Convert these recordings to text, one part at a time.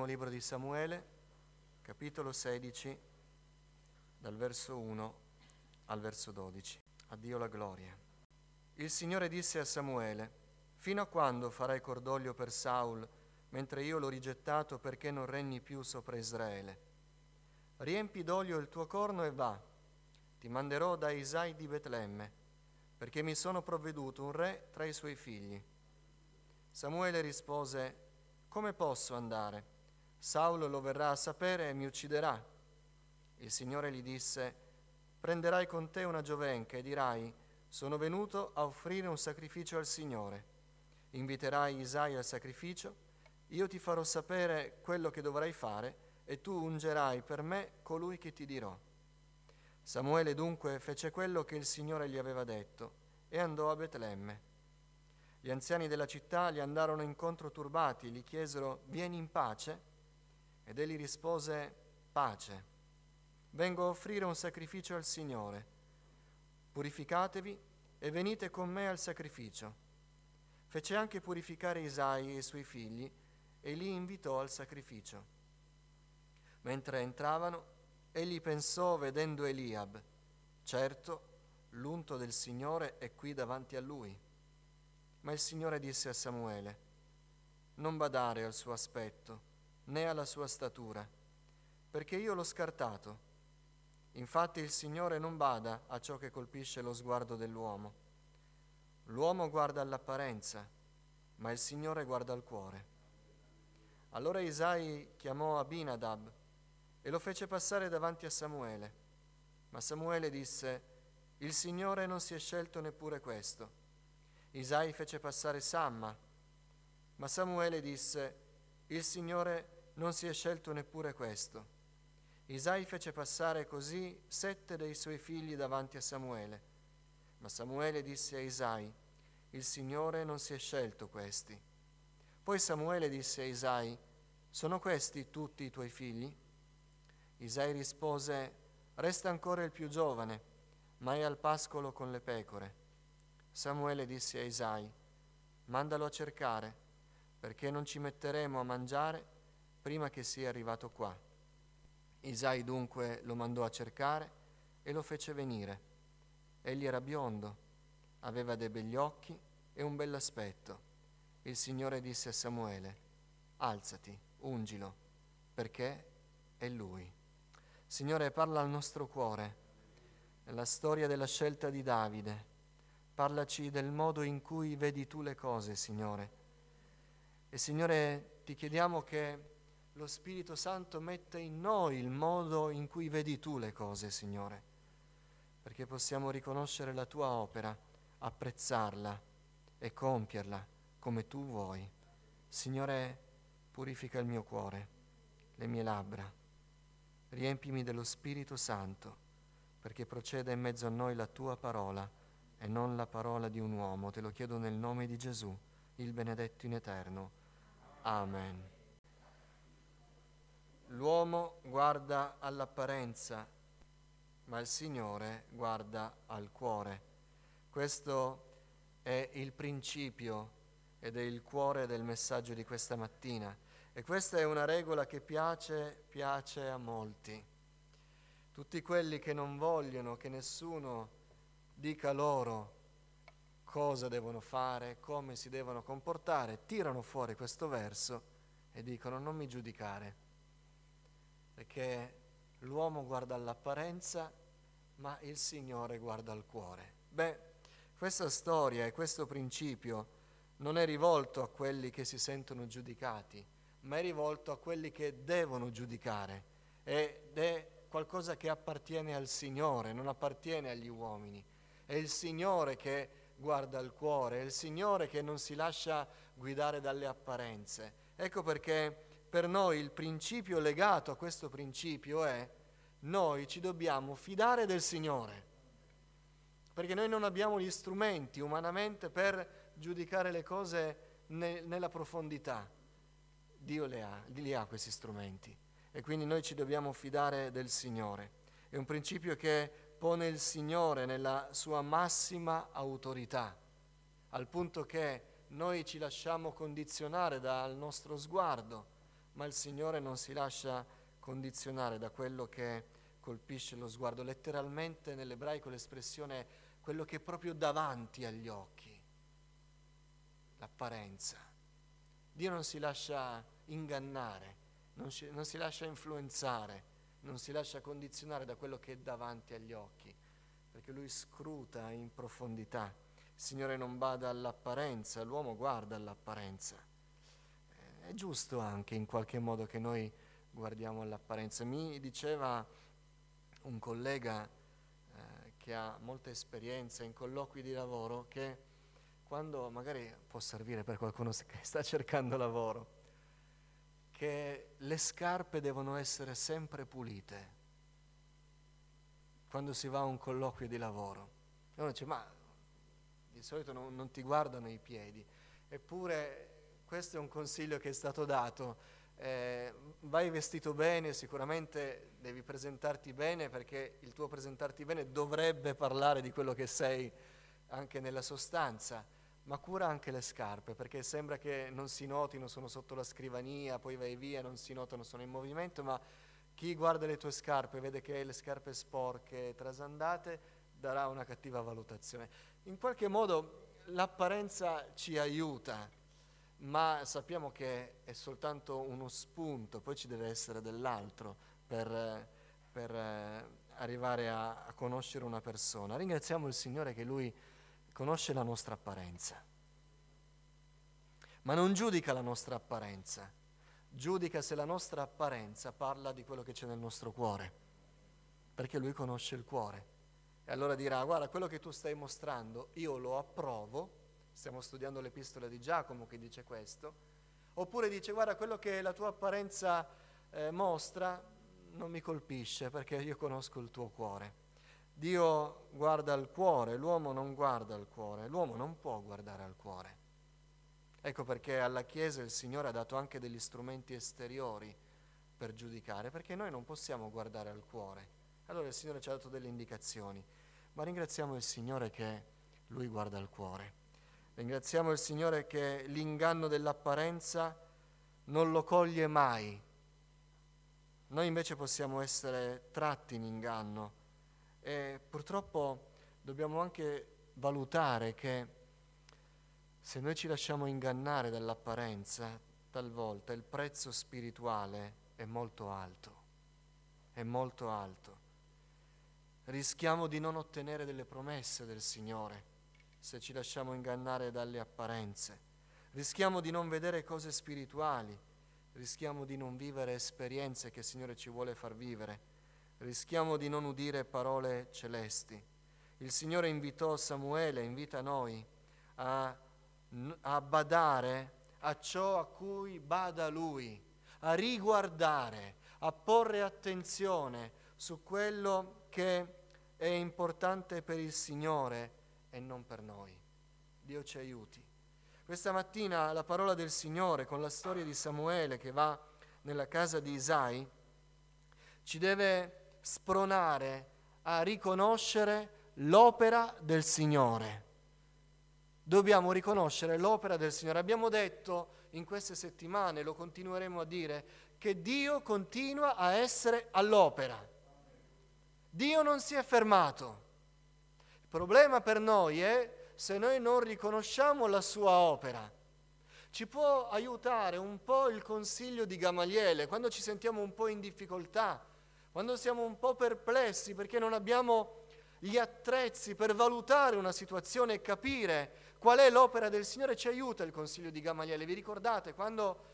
primo libro di Samuele, capitolo 16, dal verso 1 al verso 12. A Dio la gloria. Il Signore disse a Samuele, fino a quando farai cordoglio per Saul, mentre io l'ho rigettato perché non regni più sopra Israele? Riempi d'olio il tuo corno e va. Ti manderò da Isai di Betlemme, perché mi sono provveduto un re tra i suoi figli. Samuele rispose, come posso andare? Saulo lo verrà a sapere e mi ucciderà. Il Signore gli disse, prenderai con te una giovenca e dirai, sono venuto a offrire un sacrificio al Signore. Inviterai Isai al sacrificio, io ti farò sapere quello che dovrai fare e tu ungerai per me colui che ti dirò. Samuele dunque fece quello che il Signore gli aveva detto e andò a Betlemme. Gli anziani della città gli andarono incontro turbati, gli chiesero, vieni in pace? Ed egli rispose, pace. Vengo a offrire un sacrificio al Signore. Purificatevi e venite con me al sacrificio. Fece anche purificare Isai e i suoi figli e li invitò al sacrificio. Mentre entravano, egli pensò vedendo Eliab, certo, l'unto del Signore è qui davanti a lui. Ma il Signore disse a Samuele, non badare al suo aspetto, né alla sua statura, perché io l'ho scartato. Infatti il Signore non bada a ciò che colpisce lo sguardo dell'uomo. L'uomo guarda all'apparenza, ma il Signore guarda al cuore. Allora Isai chiamò Abinadab e lo fece passare davanti a Samuele. Ma Samuele disse, il Signore non si è scelto neppure questo Isai fece passare Samma, ma Samuele disse, il Signore non si è scelto neppure questo. Isai fece passare così sette dei suoi figli davanti a Samuele, ma Samuele disse a Isai, il Signore non si è scelto questi. Poi Samuele disse a Isai, sono questi tutti i tuoi figli? Isai rispose, resta ancora il più giovane, ma è al pascolo con le pecore. Samuele disse a Isai, mandalo a cercare, perché non ci metteremo a mangiare prima che sia arrivato qua. Isai dunque lo mandò a cercare e lo fece venire. Egli era biondo, aveva dei begli occhi e un bell'aspetto. Il Signore disse a Samuele, alzati, ungilo, perché è lui. Signore, parla al nostro cuore. È la storia della scelta di Davide Parlaci del modo in cui vedi tu le cose, Signore. E Signore, ti chiediamo che lo Spirito Santo metta in noi il modo in cui vedi tu le cose, Signore, perché possiamo riconoscere la tua opera, apprezzarla e compierla come tu vuoi. Signore, purifica il mio cuore, le mie labbra, riempimi dello Spirito Santo, perché proceda in mezzo a noi la tua parola e non la parola di un uomo. Te lo chiedo nel nome di Gesù, il benedetto in eterno. Amen. L'uomo guarda all'apparenza, ma il Signore guarda al cuore. Questo è il principio ed è il cuore del messaggio di questa mattina. E questa è una regola che piace, piace a molti. Tutti quelli che non vogliono che nessuno dica loro cosa devono fare, come si devono comportare, tirano fuori questo verso e dicono non mi giudicare, perché l'uomo guarda all'apparenza, ma il Signore guarda al cuore. Beh, questa storia e questo principio non è rivolto a quelli che si sentono giudicati, ma è rivolto a quelli che devono giudicare ed è qualcosa che appartiene al Signore, non appartiene agli uomini è il Signore che guarda il cuore, è il Signore che non si lascia guidare dalle apparenze. Ecco perché per noi il principio legato a questo principio è noi ci dobbiamo fidare del Signore, perché noi non abbiamo gli strumenti umanamente per giudicare le cose ne, nella profondità. Dio li ha, li ha questi strumenti e quindi noi ci dobbiamo fidare del Signore. È un principio che pone il Signore nella sua massima autorità, al punto che noi ci lasciamo condizionare dal nostro sguardo, ma il Signore non si lascia condizionare da quello che colpisce lo sguardo. Letteralmente nell'ebraico l'espressione è quello che è proprio davanti agli occhi, l'apparenza. Dio non si lascia ingannare, non, si, non si lascia influenzare, non si lascia condizionare da quello che è davanti agli occhi, perché Lui scruta in profondità. Il Signore non bada all'apparenza, l'uomo guarda all'apparenza. Eh, è giusto anche in qualche modo che noi guardiamo all'apparenza. Mi diceva un collega eh, che ha molta esperienza in colloqui di lavoro che quando magari può servire per qualcuno che sta cercando lavoro, che le scarpe devono essere sempre pulite quando si va a un colloquio di lavoro. E uno dice, ma di solito non, non ti guardano i piedi, eppure questo è un consiglio che è stato dato. Eh, vai vestito bene, sicuramente devi presentarti bene perché il tuo presentarti bene dovrebbe parlare di quello che sei anche nella sostanza ma cura anche le scarpe, perché sembra che non si notino, sono sotto la scrivania, poi vai via, non si notano, sono in movimento, ma chi guarda le tue scarpe vede che hai le scarpe sporche, trasandate, darà una cattiva valutazione. In qualche modo l'apparenza ci aiuta, ma sappiamo che è soltanto uno spunto, poi ci deve essere dell'altro per, per eh, arrivare a, a conoscere una persona. Ringraziamo il Signore che Lui conosce la nostra apparenza, ma non giudica la nostra apparenza, giudica se la nostra apparenza parla di quello che c'è nel nostro cuore, perché lui conosce il cuore. E allora dirà, guarda, quello che tu stai mostrando, io lo approvo, stiamo studiando l'epistola di Giacomo che dice questo, oppure dice, guarda, quello che la tua apparenza eh, mostra non mi colpisce perché io conosco il tuo cuore. Dio guarda al cuore, l'uomo non guarda al cuore, l'uomo non può guardare al cuore. Ecco perché alla Chiesa il Signore ha dato anche degli strumenti esteriori per giudicare, perché noi non possiamo guardare al cuore. Allora il Signore ci ha dato delle indicazioni, ma ringraziamo il Signore che Lui guarda al cuore. Ringraziamo il Signore che l'inganno dell'apparenza non lo coglie mai. Noi invece possiamo essere tratti in inganno e purtroppo dobbiamo anche valutare che se noi ci lasciamo ingannare dall'apparenza, talvolta il prezzo spirituale è molto alto, è molto alto. Rischiamo di non ottenere delle promesse del Signore se ci lasciamo ingannare dalle apparenze. Rischiamo di non vedere cose spirituali, rischiamo di non vivere esperienze che il Signore ci vuole far vivere rischiamo di non udire parole celesti. Il Signore invitò Samuele, invita noi a, a badare a ciò a cui bada Lui, a riguardare, a porre attenzione su quello che è importante per il Signore e non per noi. Dio ci aiuti. Questa mattina la parola del Signore con la storia di Samuele che va nella casa di Isai ci deve spronare a riconoscere l'opera del Signore. Dobbiamo riconoscere l'opera del Signore. Abbiamo detto in queste settimane, lo continueremo a dire, che Dio continua a essere all'opera. Dio non si è fermato. Il problema per noi è se noi non riconosciamo la sua opera. Ci può aiutare un po' il consiglio di Gamaliele quando ci sentiamo un po' in difficoltà quando siamo un po' perplessi perché non abbiamo gli attrezzi per valutare una situazione e capire qual è l'opera del Signore, ci aiuta il consiglio di Gamaliele. Vi ricordate quando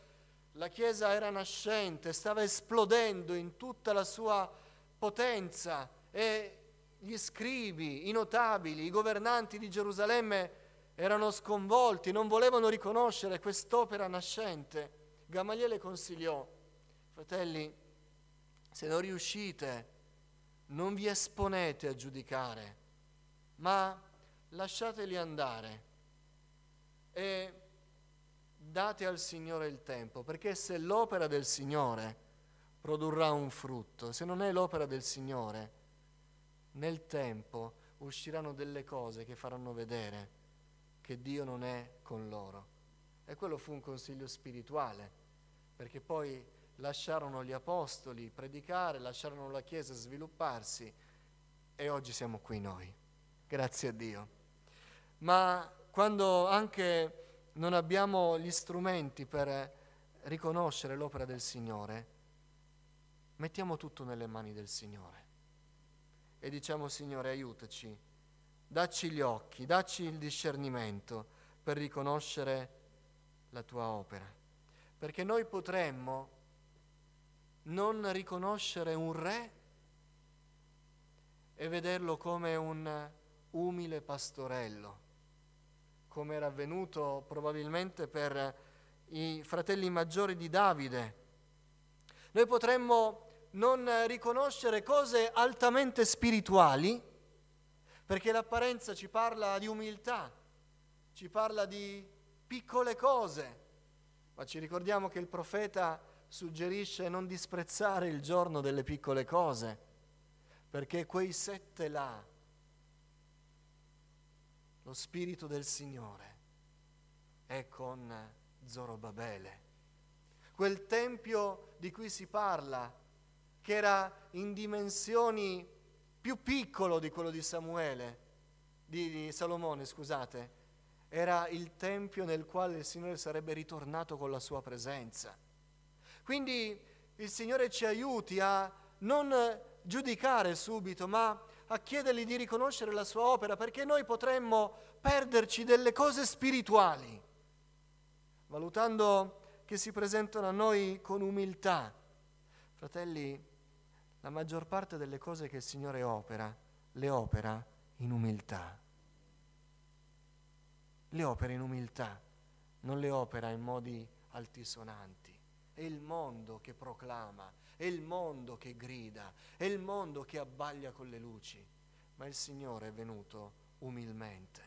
la Chiesa era nascente, stava esplodendo in tutta la sua potenza e gli scribi, i notabili, i governanti di Gerusalemme erano sconvolti, non volevano riconoscere quest'opera nascente. Gamaliele consigliò, fratelli, se non riuscite, non vi esponete a giudicare, ma lasciateli andare e date al Signore il tempo, perché se l'opera del Signore produrrà un frutto, se non è l'opera del Signore, nel tempo usciranno delle cose che faranno vedere che Dio non è con loro. E quello fu un consiglio spirituale, perché poi lasciarono gli apostoli predicare, lasciarono la Chiesa svilupparsi e oggi siamo qui noi. Grazie a Dio. Ma quando anche non abbiamo gli strumenti per riconoscere l'opera del Signore, mettiamo tutto nelle mani del Signore e diciamo Signore aiutaci, dacci gli occhi, dacci il discernimento per riconoscere la tua opera. Perché noi potremmo non riconoscere un re e vederlo come un umile pastorello, come era avvenuto probabilmente per i fratelli maggiori di Davide. Noi potremmo non riconoscere cose altamente spirituali, perché l'apparenza ci parla di umiltà, ci parla di piccole cose, ma ci ricordiamo che il profeta suggerisce non disprezzare il giorno delle piccole cose, perché quei sette là, lo Spirito del Signore è con Zorobabele. Quel tempio di cui si parla, che era in dimensioni più piccolo di quello di Samuele, di, di Salomone, scusate, era il tempio nel quale il Signore sarebbe ritornato con la sua presenza. Quindi il Signore ci aiuti a non giudicare subito, ma a chiedergli di riconoscere la sua opera, perché noi potremmo perderci delle cose spirituali, valutando che si presentano a noi con umiltà. Fratelli, la maggior parte delle cose che il Signore opera, le opera in umiltà. Le opera in umiltà, non le opera in modi altisonanti. È il mondo che proclama, è il mondo che grida, è il mondo che abbaglia con le luci, ma il Signore è venuto umilmente.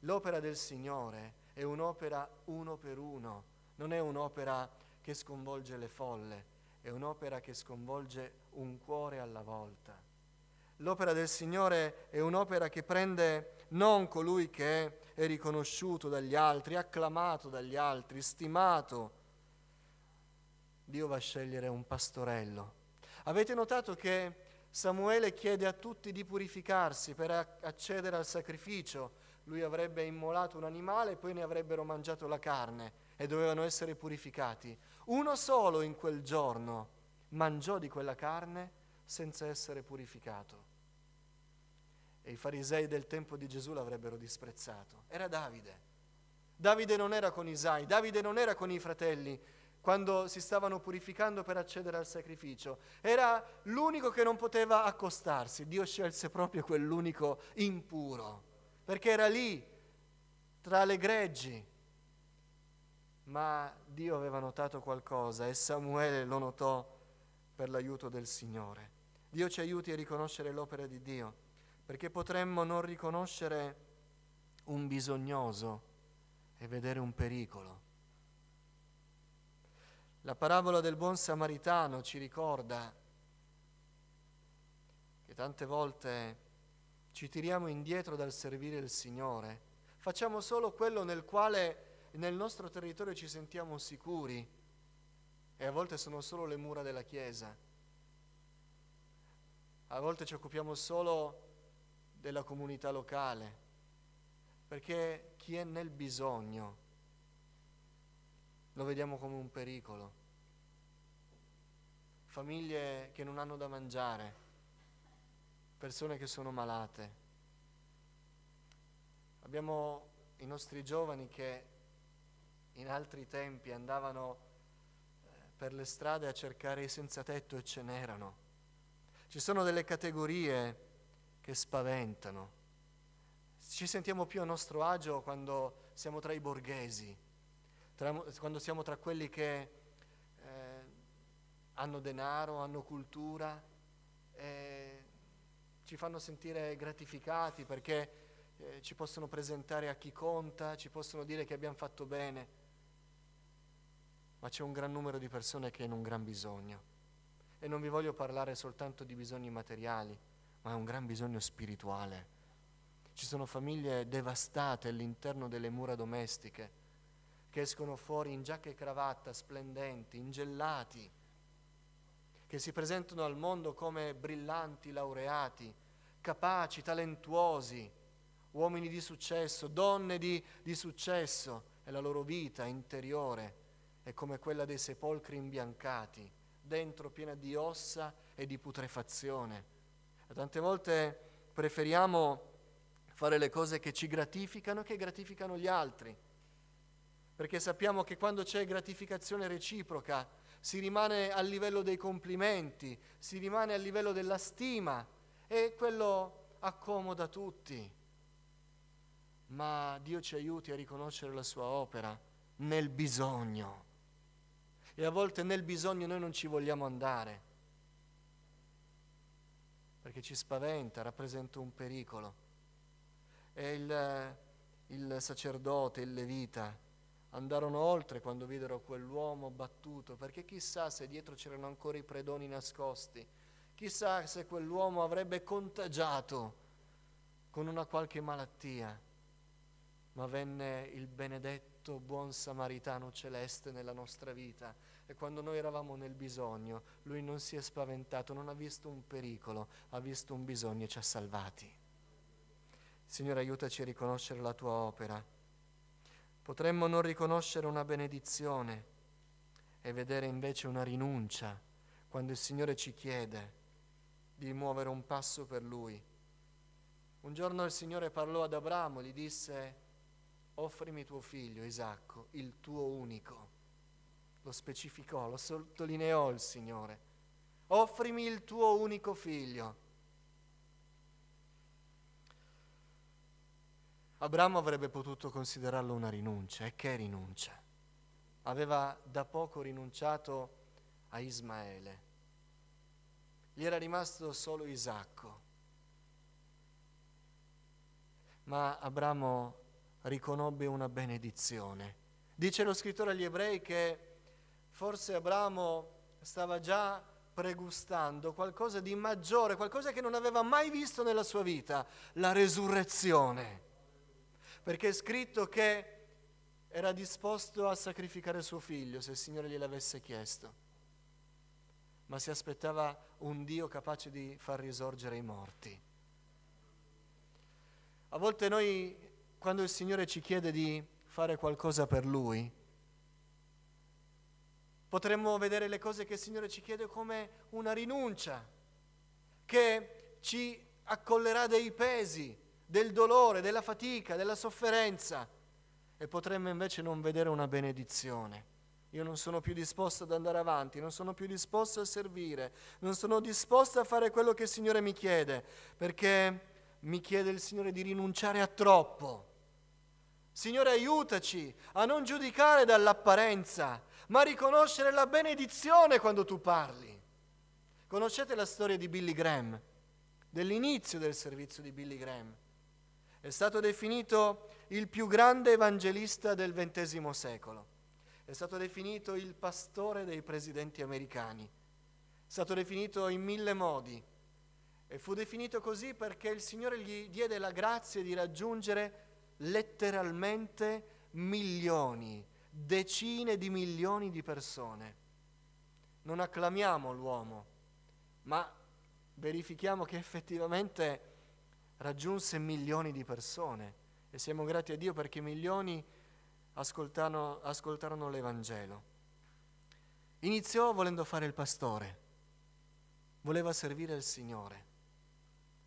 L'opera del Signore è un'opera uno per uno, non è un'opera che sconvolge le folle, è un'opera che sconvolge un cuore alla volta. L'opera del Signore è un'opera che prende non colui che è riconosciuto dagli altri, acclamato dagli altri, stimato, Dio va a scegliere un pastorello. Avete notato che Samuele chiede a tutti di purificarsi per accedere al sacrificio. Lui avrebbe immolato un animale e poi ne avrebbero mangiato la carne e dovevano essere purificati. Uno solo in quel giorno mangiò di quella carne senza essere purificato. E i farisei del tempo di Gesù l'avrebbero disprezzato. Era Davide. Davide non era con Isai, Davide non era con i fratelli, quando si stavano purificando per accedere al sacrificio. Era l'unico che non poteva accostarsi. Dio scelse proprio quell'unico impuro, perché era lì, tra le greggi. Ma Dio aveva notato qualcosa e Samuele lo notò per l'aiuto del Signore. Dio ci aiuti a riconoscere l'opera di Dio, perché potremmo non riconoscere un bisognoso e vedere un pericolo. La parabola del buon samaritano ci ricorda che tante volte ci tiriamo indietro dal servire il Signore, facciamo solo quello nel quale nel nostro territorio ci sentiamo sicuri e a volte sono solo le mura della Chiesa. A volte ci occupiamo solo della comunità locale, perché chi è nel bisogno lo vediamo come un pericolo. Famiglie che non hanno da mangiare, persone che sono malate. Abbiamo i nostri giovani che in altri tempi andavano eh, per le strade a cercare i senza tetto e ce n'erano. Ci sono delle categorie che spaventano. Ci sentiamo più a nostro agio quando siamo tra i borghesi, tra, quando siamo tra quelli che eh, hanno denaro, hanno cultura, eh, ci fanno sentire gratificati perché eh, ci possono presentare a chi conta, ci possono dire che abbiamo fatto bene, ma c'è un gran numero di persone che hanno un gran bisogno. E non vi voglio parlare soltanto di bisogni materiali, ma è un gran bisogno spirituale. Ci sono famiglie devastate all'interno delle mura domestiche che escono fuori in giacca e cravatta splendenti, ingellati, che si presentano al mondo come brillanti laureati, capaci, talentuosi, uomini di successo, donne di, di successo, e la loro vita interiore è come quella dei sepolcri imbiancati, dentro piena di ossa e di putrefazione. E tante volte preferiamo fare le cose che ci gratificano che gratificano gli altri, perché sappiamo che quando c'è gratificazione reciproca si rimane al livello dei complimenti, si rimane al livello della stima e quello accomoda tutti. Ma Dio ci aiuti a riconoscere la sua opera nel bisogno. E a volte nel bisogno noi non ci vogliamo andare, perché ci spaventa, rappresenta un pericolo. E il, il sacerdote, il levita, andarono oltre quando videro quell'uomo battuto, perché chissà se dietro c'erano ancora i predoni nascosti, chissà se quell'uomo avrebbe contagiato con una qualche malattia, ma venne il benedetto buon samaritano celeste nella nostra vita e quando noi eravamo nel bisogno, lui non si è spaventato, non ha visto un pericolo, ha visto un bisogno e ci ha salvati. Signore, aiutaci a riconoscere la tua opera Potremmo non riconoscere una benedizione e vedere invece una rinuncia quando il Signore ci chiede di muovere un passo per Lui. Un giorno il Signore parlò ad Abramo, gli disse, offrimi tuo figlio Isacco, il tuo unico. Lo specificò, lo sottolineò il Signore. Offrimi il tuo unico figlio. Abramo avrebbe potuto considerarlo una rinuncia. E che rinuncia? Aveva da poco rinunciato a Ismaele. Gli era rimasto solo Isacco. Ma Abramo riconobbe una benedizione. Dice lo scrittore agli ebrei che forse Abramo stava già pregustando qualcosa di maggiore, qualcosa che non aveva mai visto nella sua vita, la resurrezione perché è scritto che era disposto a sacrificare suo figlio se il Signore gliel'avesse chiesto, ma si aspettava un Dio capace di far risorgere i morti. A volte noi, quando il Signore ci chiede di fare qualcosa per Lui, potremmo vedere le cose che il Signore ci chiede come una rinuncia, che ci accollerà dei pesi, del dolore, della fatica, della sofferenza e potremmo invece non vedere una benedizione. Io non sono più disposto ad andare avanti, non sono più disposto a servire, non sono disposto a fare quello che il Signore mi chiede, perché mi chiede il Signore di rinunciare a troppo. Signore, aiutaci a non giudicare dall'apparenza, ma a riconoscere la benedizione quando tu parli. Conoscete la storia di Billy Graham, dell'inizio del servizio di Billy Graham? È stato definito il più grande evangelista del XX secolo. È stato definito il pastore dei presidenti americani. È stato definito in mille modi. E fu definito così perché il Signore gli diede la grazia di raggiungere letteralmente milioni, decine di milioni di persone. Non acclamiamo l'uomo, ma verifichiamo che effettivamente raggiunse milioni di persone e siamo grati a Dio perché milioni ascoltarono, ascoltarono l'Evangelo. Iniziò volendo fare il pastore, voleva servire il Signore,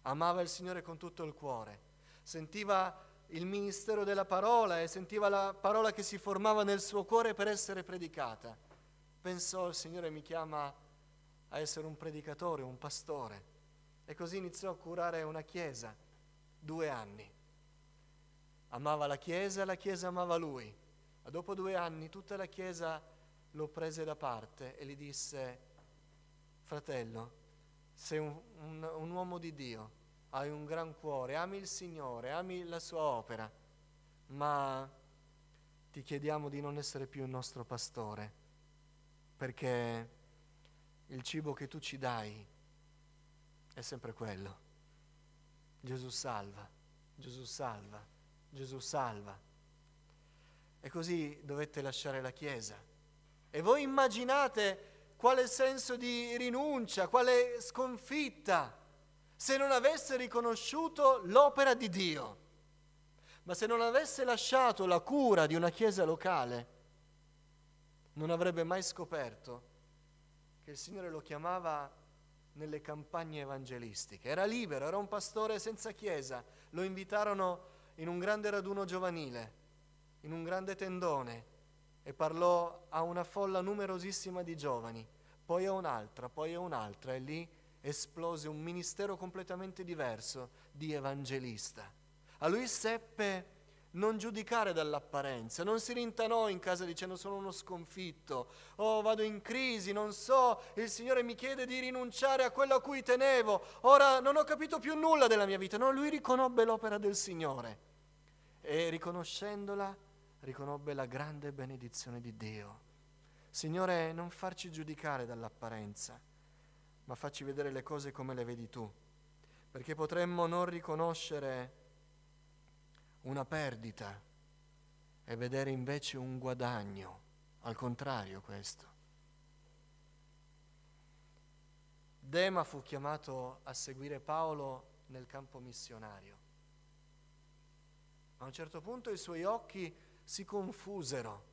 amava il Signore con tutto il cuore, sentiva il ministero della parola e sentiva la parola che si formava nel suo cuore per essere predicata. Pensò il Signore mi chiama a essere un predicatore, un pastore e così iniziò a curare una chiesa, due anni. Amava la chiesa la chiesa amava lui. Ma dopo due anni tutta la chiesa lo prese da parte e gli disse, fratello, sei un, un, un uomo di Dio, hai un gran cuore, ami il Signore, ami la sua opera, ma ti chiediamo di non essere più il nostro pastore, perché il cibo che tu ci dai è sempre quello. Gesù salva, Gesù salva, Gesù salva. e così dovette lasciare la Chiesa. E voi immaginate quale senso di rinuncia, quale sconfitta se non avesse riconosciuto l'opera di Dio, ma se non avesse lasciato la cura di una Chiesa locale, non avrebbe mai scoperto che il Signore lo chiamava nelle campagne evangelistiche. Era libero, era un pastore senza chiesa. Lo invitarono in un grande raduno giovanile, in un grande tendone, e parlò a una folla numerosissima di giovani, poi a un'altra, poi a un'altra, e lì esplose un ministero completamente diverso di evangelista. A lui seppe non giudicare dall'apparenza, non si rintanò in casa dicendo sono uno sconfitto, oh vado in crisi, non so, il Signore mi chiede di rinunciare a quello a cui tenevo, ora non ho capito più nulla della mia vita. No, lui riconobbe l'opera del Signore e riconoscendola riconobbe la grande benedizione di Dio. Signore, non farci giudicare dall'apparenza, ma facci vedere le cose come le vedi tu, perché potremmo non riconoscere una perdita e vedere invece un guadagno, al contrario questo. Dema fu chiamato a seguire Paolo nel campo missionario. A un certo punto i suoi occhi si confusero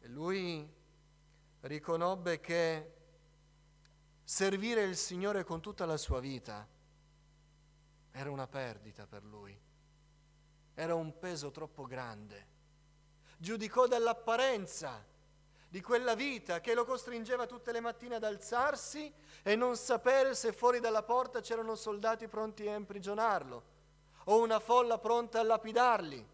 e lui riconobbe che servire il Signore con tutta la sua vita era una perdita per lui, era un peso troppo grande. Giudicò dall'apparenza di quella vita che lo costringeva tutte le mattine ad alzarsi e non sapere se fuori dalla porta c'erano soldati pronti a imprigionarlo, o una folla pronta a lapidarli,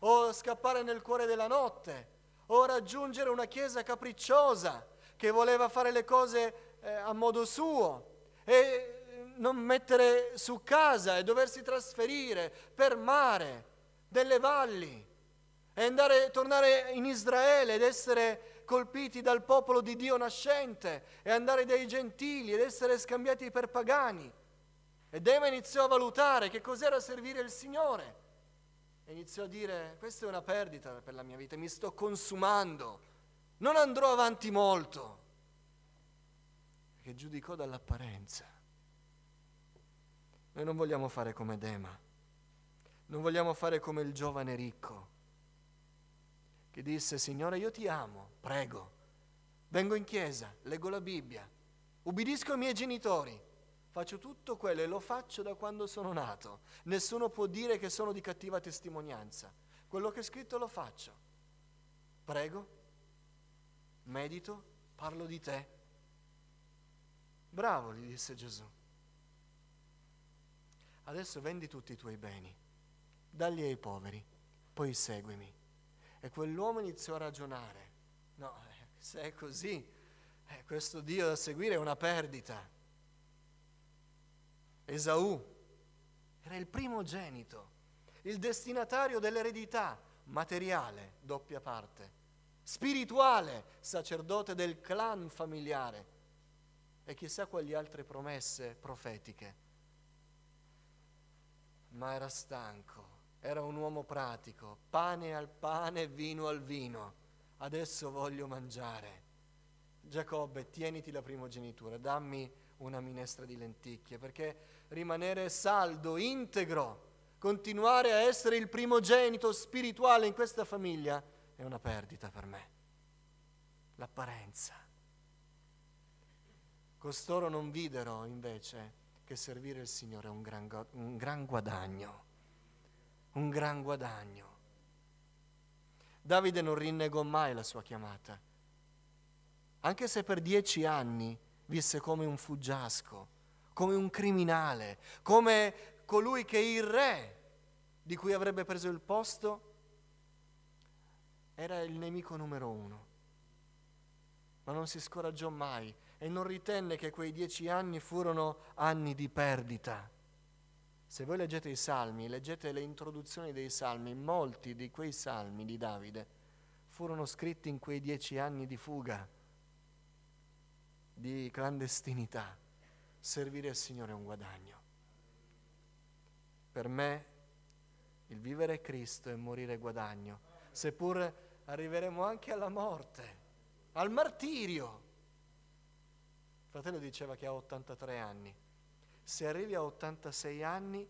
o scappare nel cuore della notte, o raggiungere una chiesa capricciosa che voleva fare le cose eh, a modo suo. E non mettere su casa e doversi trasferire per mare delle valli e andare, tornare in Israele ed essere colpiti dal popolo di Dio nascente e andare dai gentili ed essere scambiati per pagani. Ed Ema iniziò a valutare che cos'era servire il Signore e iniziò a dire questa è una perdita per la mia vita, mi sto consumando, non andrò avanti molto, perché giudicò dall'apparenza. Noi non vogliamo fare come Dema, non vogliamo fare come il giovane ricco che disse, Signore, io ti amo, prego, vengo in chiesa, leggo la Bibbia, ubbidisco ai miei genitori, faccio tutto quello e lo faccio da quando sono nato. Nessuno può dire che sono di cattiva testimonianza. Quello che è scritto lo faccio. Prego, medito, parlo di te. Bravo, gli disse Gesù. Adesso vendi tutti i tuoi beni, dagli ai poveri, poi seguimi. E quell'uomo iniziò a ragionare. No, se è così, eh, questo Dio da seguire è una perdita. Esaù era il primogenito, il destinatario dell'eredità materiale, doppia parte, spirituale, sacerdote del clan familiare e chissà quali altre promesse profetiche ma era stanco, era un uomo pratico, pane al pane, vino al vino. Adesso voglio mangiare. Giacobbe, tieniti la primogenitura, dammi una minestra di lenticchie, perché rimanere saldo, integro, continuare a essere il primogenito spirituale in questa famiglia è una perdita per me. L'apparenza. Costoro non videro invece che servire il Signore è un gran, un gran guadagno, un gran guadagno. Davide non rinnegò mai la sua chiamata, anche se per dieci anni visse come un fuggiasco, come un criminale, come colui che il re di cui avrebbe preso il posto era il nemico numero uno. Ma non si scoraggiò mai e non ritenne che quei dieci anni furono anni di perdita. Se voi leggete i salmi, leggete le introduzioni dei salmi, molti di quei salmi di Davide furono scritti in quei dieci anni di fuga, di clandestinità. Servire il Signore è un guadagno. Per me Il vivere è Cristo e morire è guadagno, seppur arriveremo anche alla morte, al martirio. Fratello diceva che ha 83 anni. Se arrivi a 86 anni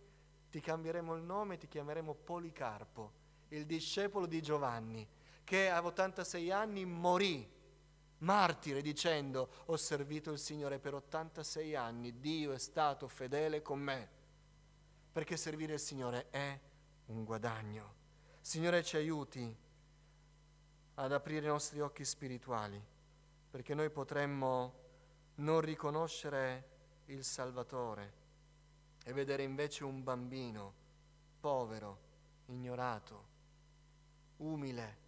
ti cambieremo il nome ti chiameremo Policarpo, il discepolo di Giovanni, che a 86 anni morì martire dicendo ho servito il Signore per 86 anni, Dio è stato fedele con me, perché servire il Signore è un guadagno. Signore ci aiuti ad aprire i nostri occhi spirituali, perché noi potremmo non riconoscere il Salvatore e vedere invece un bambino povero, ignorato, umile,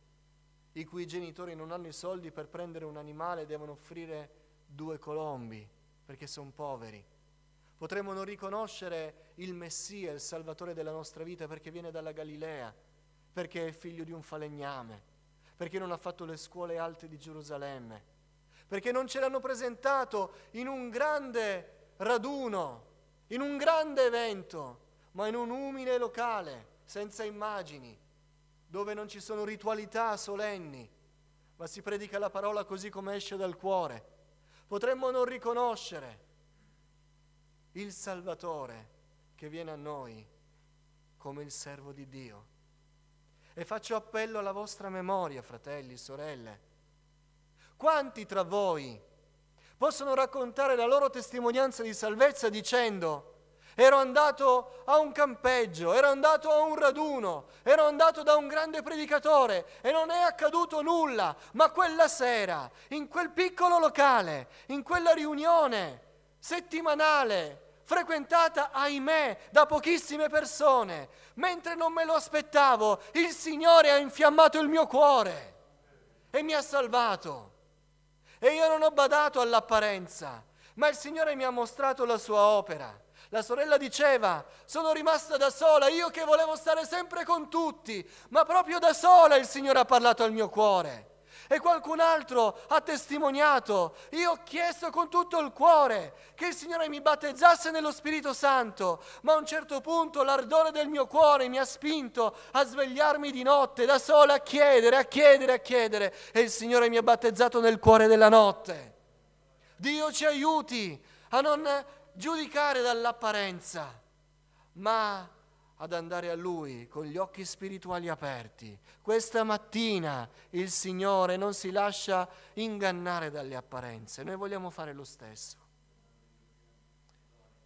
i cui genitori non hanno i soldi per prendere un animale e devono offrire due colombi perché sono poveri. Potremmo non riconoscere il Messia, il Salvatore della nostra vita perché viene dalla Galilea, perché è figlio di un falegname, perché non ha fatto le scuole alte di Gerusalemme, perché non ce l'hanno presentato in un grande raduno, in un grande evento, ma in un umile locale, senza immagini, dove non ci sono ritualità solenni, ma si predica la parola così come esce dal cuore. Potremmo non riconoscere il Salvatore che viene a noi come il servo di Dio. E faccio appello alla vostra memoria, fratelli, sorelle. Quanti tra voi possono raccontare la loro testimonianza di salvezza dicendo ero andato a un campeggio, ero andato a un raduno, ero andato da un grande predicatore e non è accaduto nulla, ma quella sera, in quel piccolo locale, in quella riunione settimanale, frequentata, ahimè, da pochissime persone, mentre non me lo aspettavo, il Signore ha infiammato il mio cuore e mi ha salvato. E io non ho badato all'apparenza, ma il Signore mi ha mostrato la sua opera. La sorella diceva, sono rimasta da sola, io che volevo stare sempre con tutti, ma proprio da sola il Signore ha parlato al mio cuore. E qualcun altro ha testimoniato, io ho chiesto con tutto il cuore che il Signore mi battezzasse nello Spirito Santo, ma a un certo punto l'ardore del mio cuore mi ha spinto a svegliarmi di notte da sola a chiedere, a chiedere, a chiedere, e il Signore mi ha battezzato nel cuore della notte. Dio ci aiuti a non giudicare dall'apparenza, ma ad andare a Lui con gli occhi spirituali aperti. Questa mattina il Signore non si lascia ingannare dalle apparenze, noi vogliamo fare lo stesso.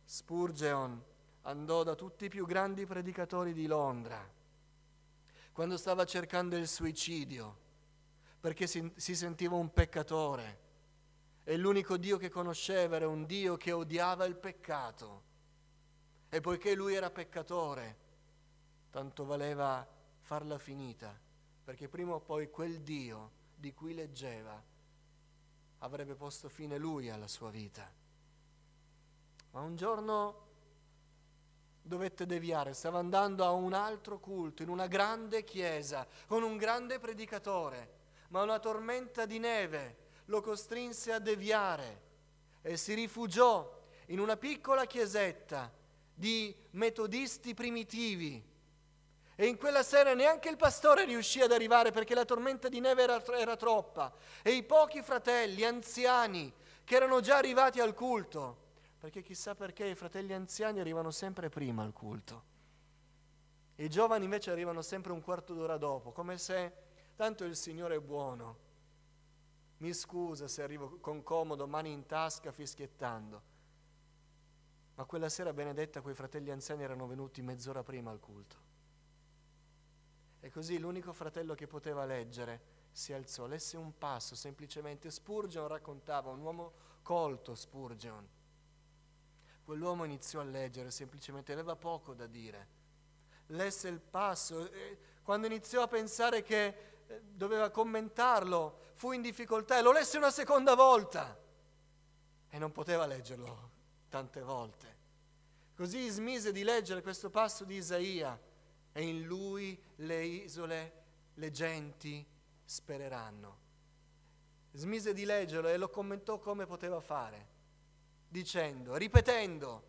Spurgeon andò da tutti i più grandi predicatori di Londra quando stava cercando il suicidio perché si, si sentiva un peccatore e l'unico Dio che conosceva era un Dio che odiava il peccato. E poiché lui era peccatore, tanto valeva farla finita, perché prima o poi quel Dio di cui leggeva avrebbe posto fine lui alla sua vita. Ma un giorno dovette deviare, stava andando a un altro culto, in una grande chiesa, con un grande predicatore, ma una tormenta di neve lo costrinse a deviare e si rifugiò in una piccola chiesetta di metodisti primitivi. E in quella sera neanche il pastore riuscì ad arrivare perché la tormenta di neve era, era troppa. E i pochi fratelli anziani che erano già arrivati al culto, perché chissà perché i fratelli anziani arrivano sempre prima al culto. I giovani invece arrivano sempre un quarto d'ora dopo, come se tanto il Signore è buono mi scusa se arrivo con comodo, mani in tasca, fischiettando. Ma quella sera Benedetta quei fratelli anziani erano venuti mezz'ora prima al culto. E così l'unico fratello che poteva leggere si alzò, lesse un passo semplicemente. Spurgeon raccontava, un uomo colto Spurgeon. Quell'uomo iniziò a leggere semplicemente, aveva poco da dire. Lesse il passo, e quando iniziò a pensare che doveva commentarlo, fu in difficoltà e lo lesse una seconda volta e non poteva leggerlo tante volte. Così smise di leggere questo passo di Isaia e in lui le isole, le genti spereranno. Smise di leggerlo e lo commentò come poteva fare, dicendo, ripetendo,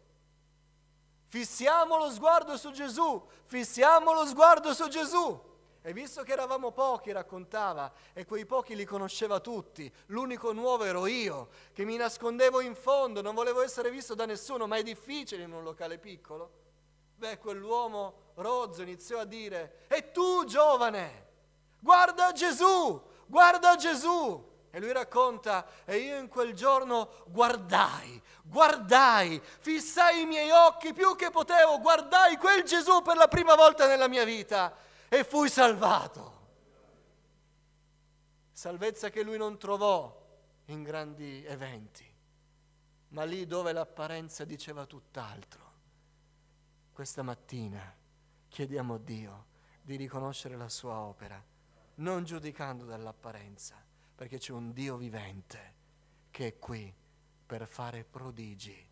Fissiamo lo sguardo su Gesù, fissiamo lo sguardo su Gesù. E visto che eravamo pochi, raccontava, e quei pochi li conosceva tutti, l'unico nuovo ero io, che mi nascondevo in fondo, non volevo essere visto da nessuno, ma è difficile in un locale piccolo. Beh, quell'uomo rozzo iniziò a dire, e tu giovane, guarda Gesù, guarda Gesù. E lui racconta, e io in quel giorno guardai, guardai, fissai i miei occhi più che potevo, guardai quel Gesù per la prima volta nella mia vita e fui salvato. Salvezza che lui non trovò in grandi eventi, ma lì dove l'apparenza diceva tutt'altro. Questa mattina chiediamo a Dio di riconoscere la sua opera, non giudicando dall'apparenza, perché c'è un Dio vivente che è qui per fare prodigi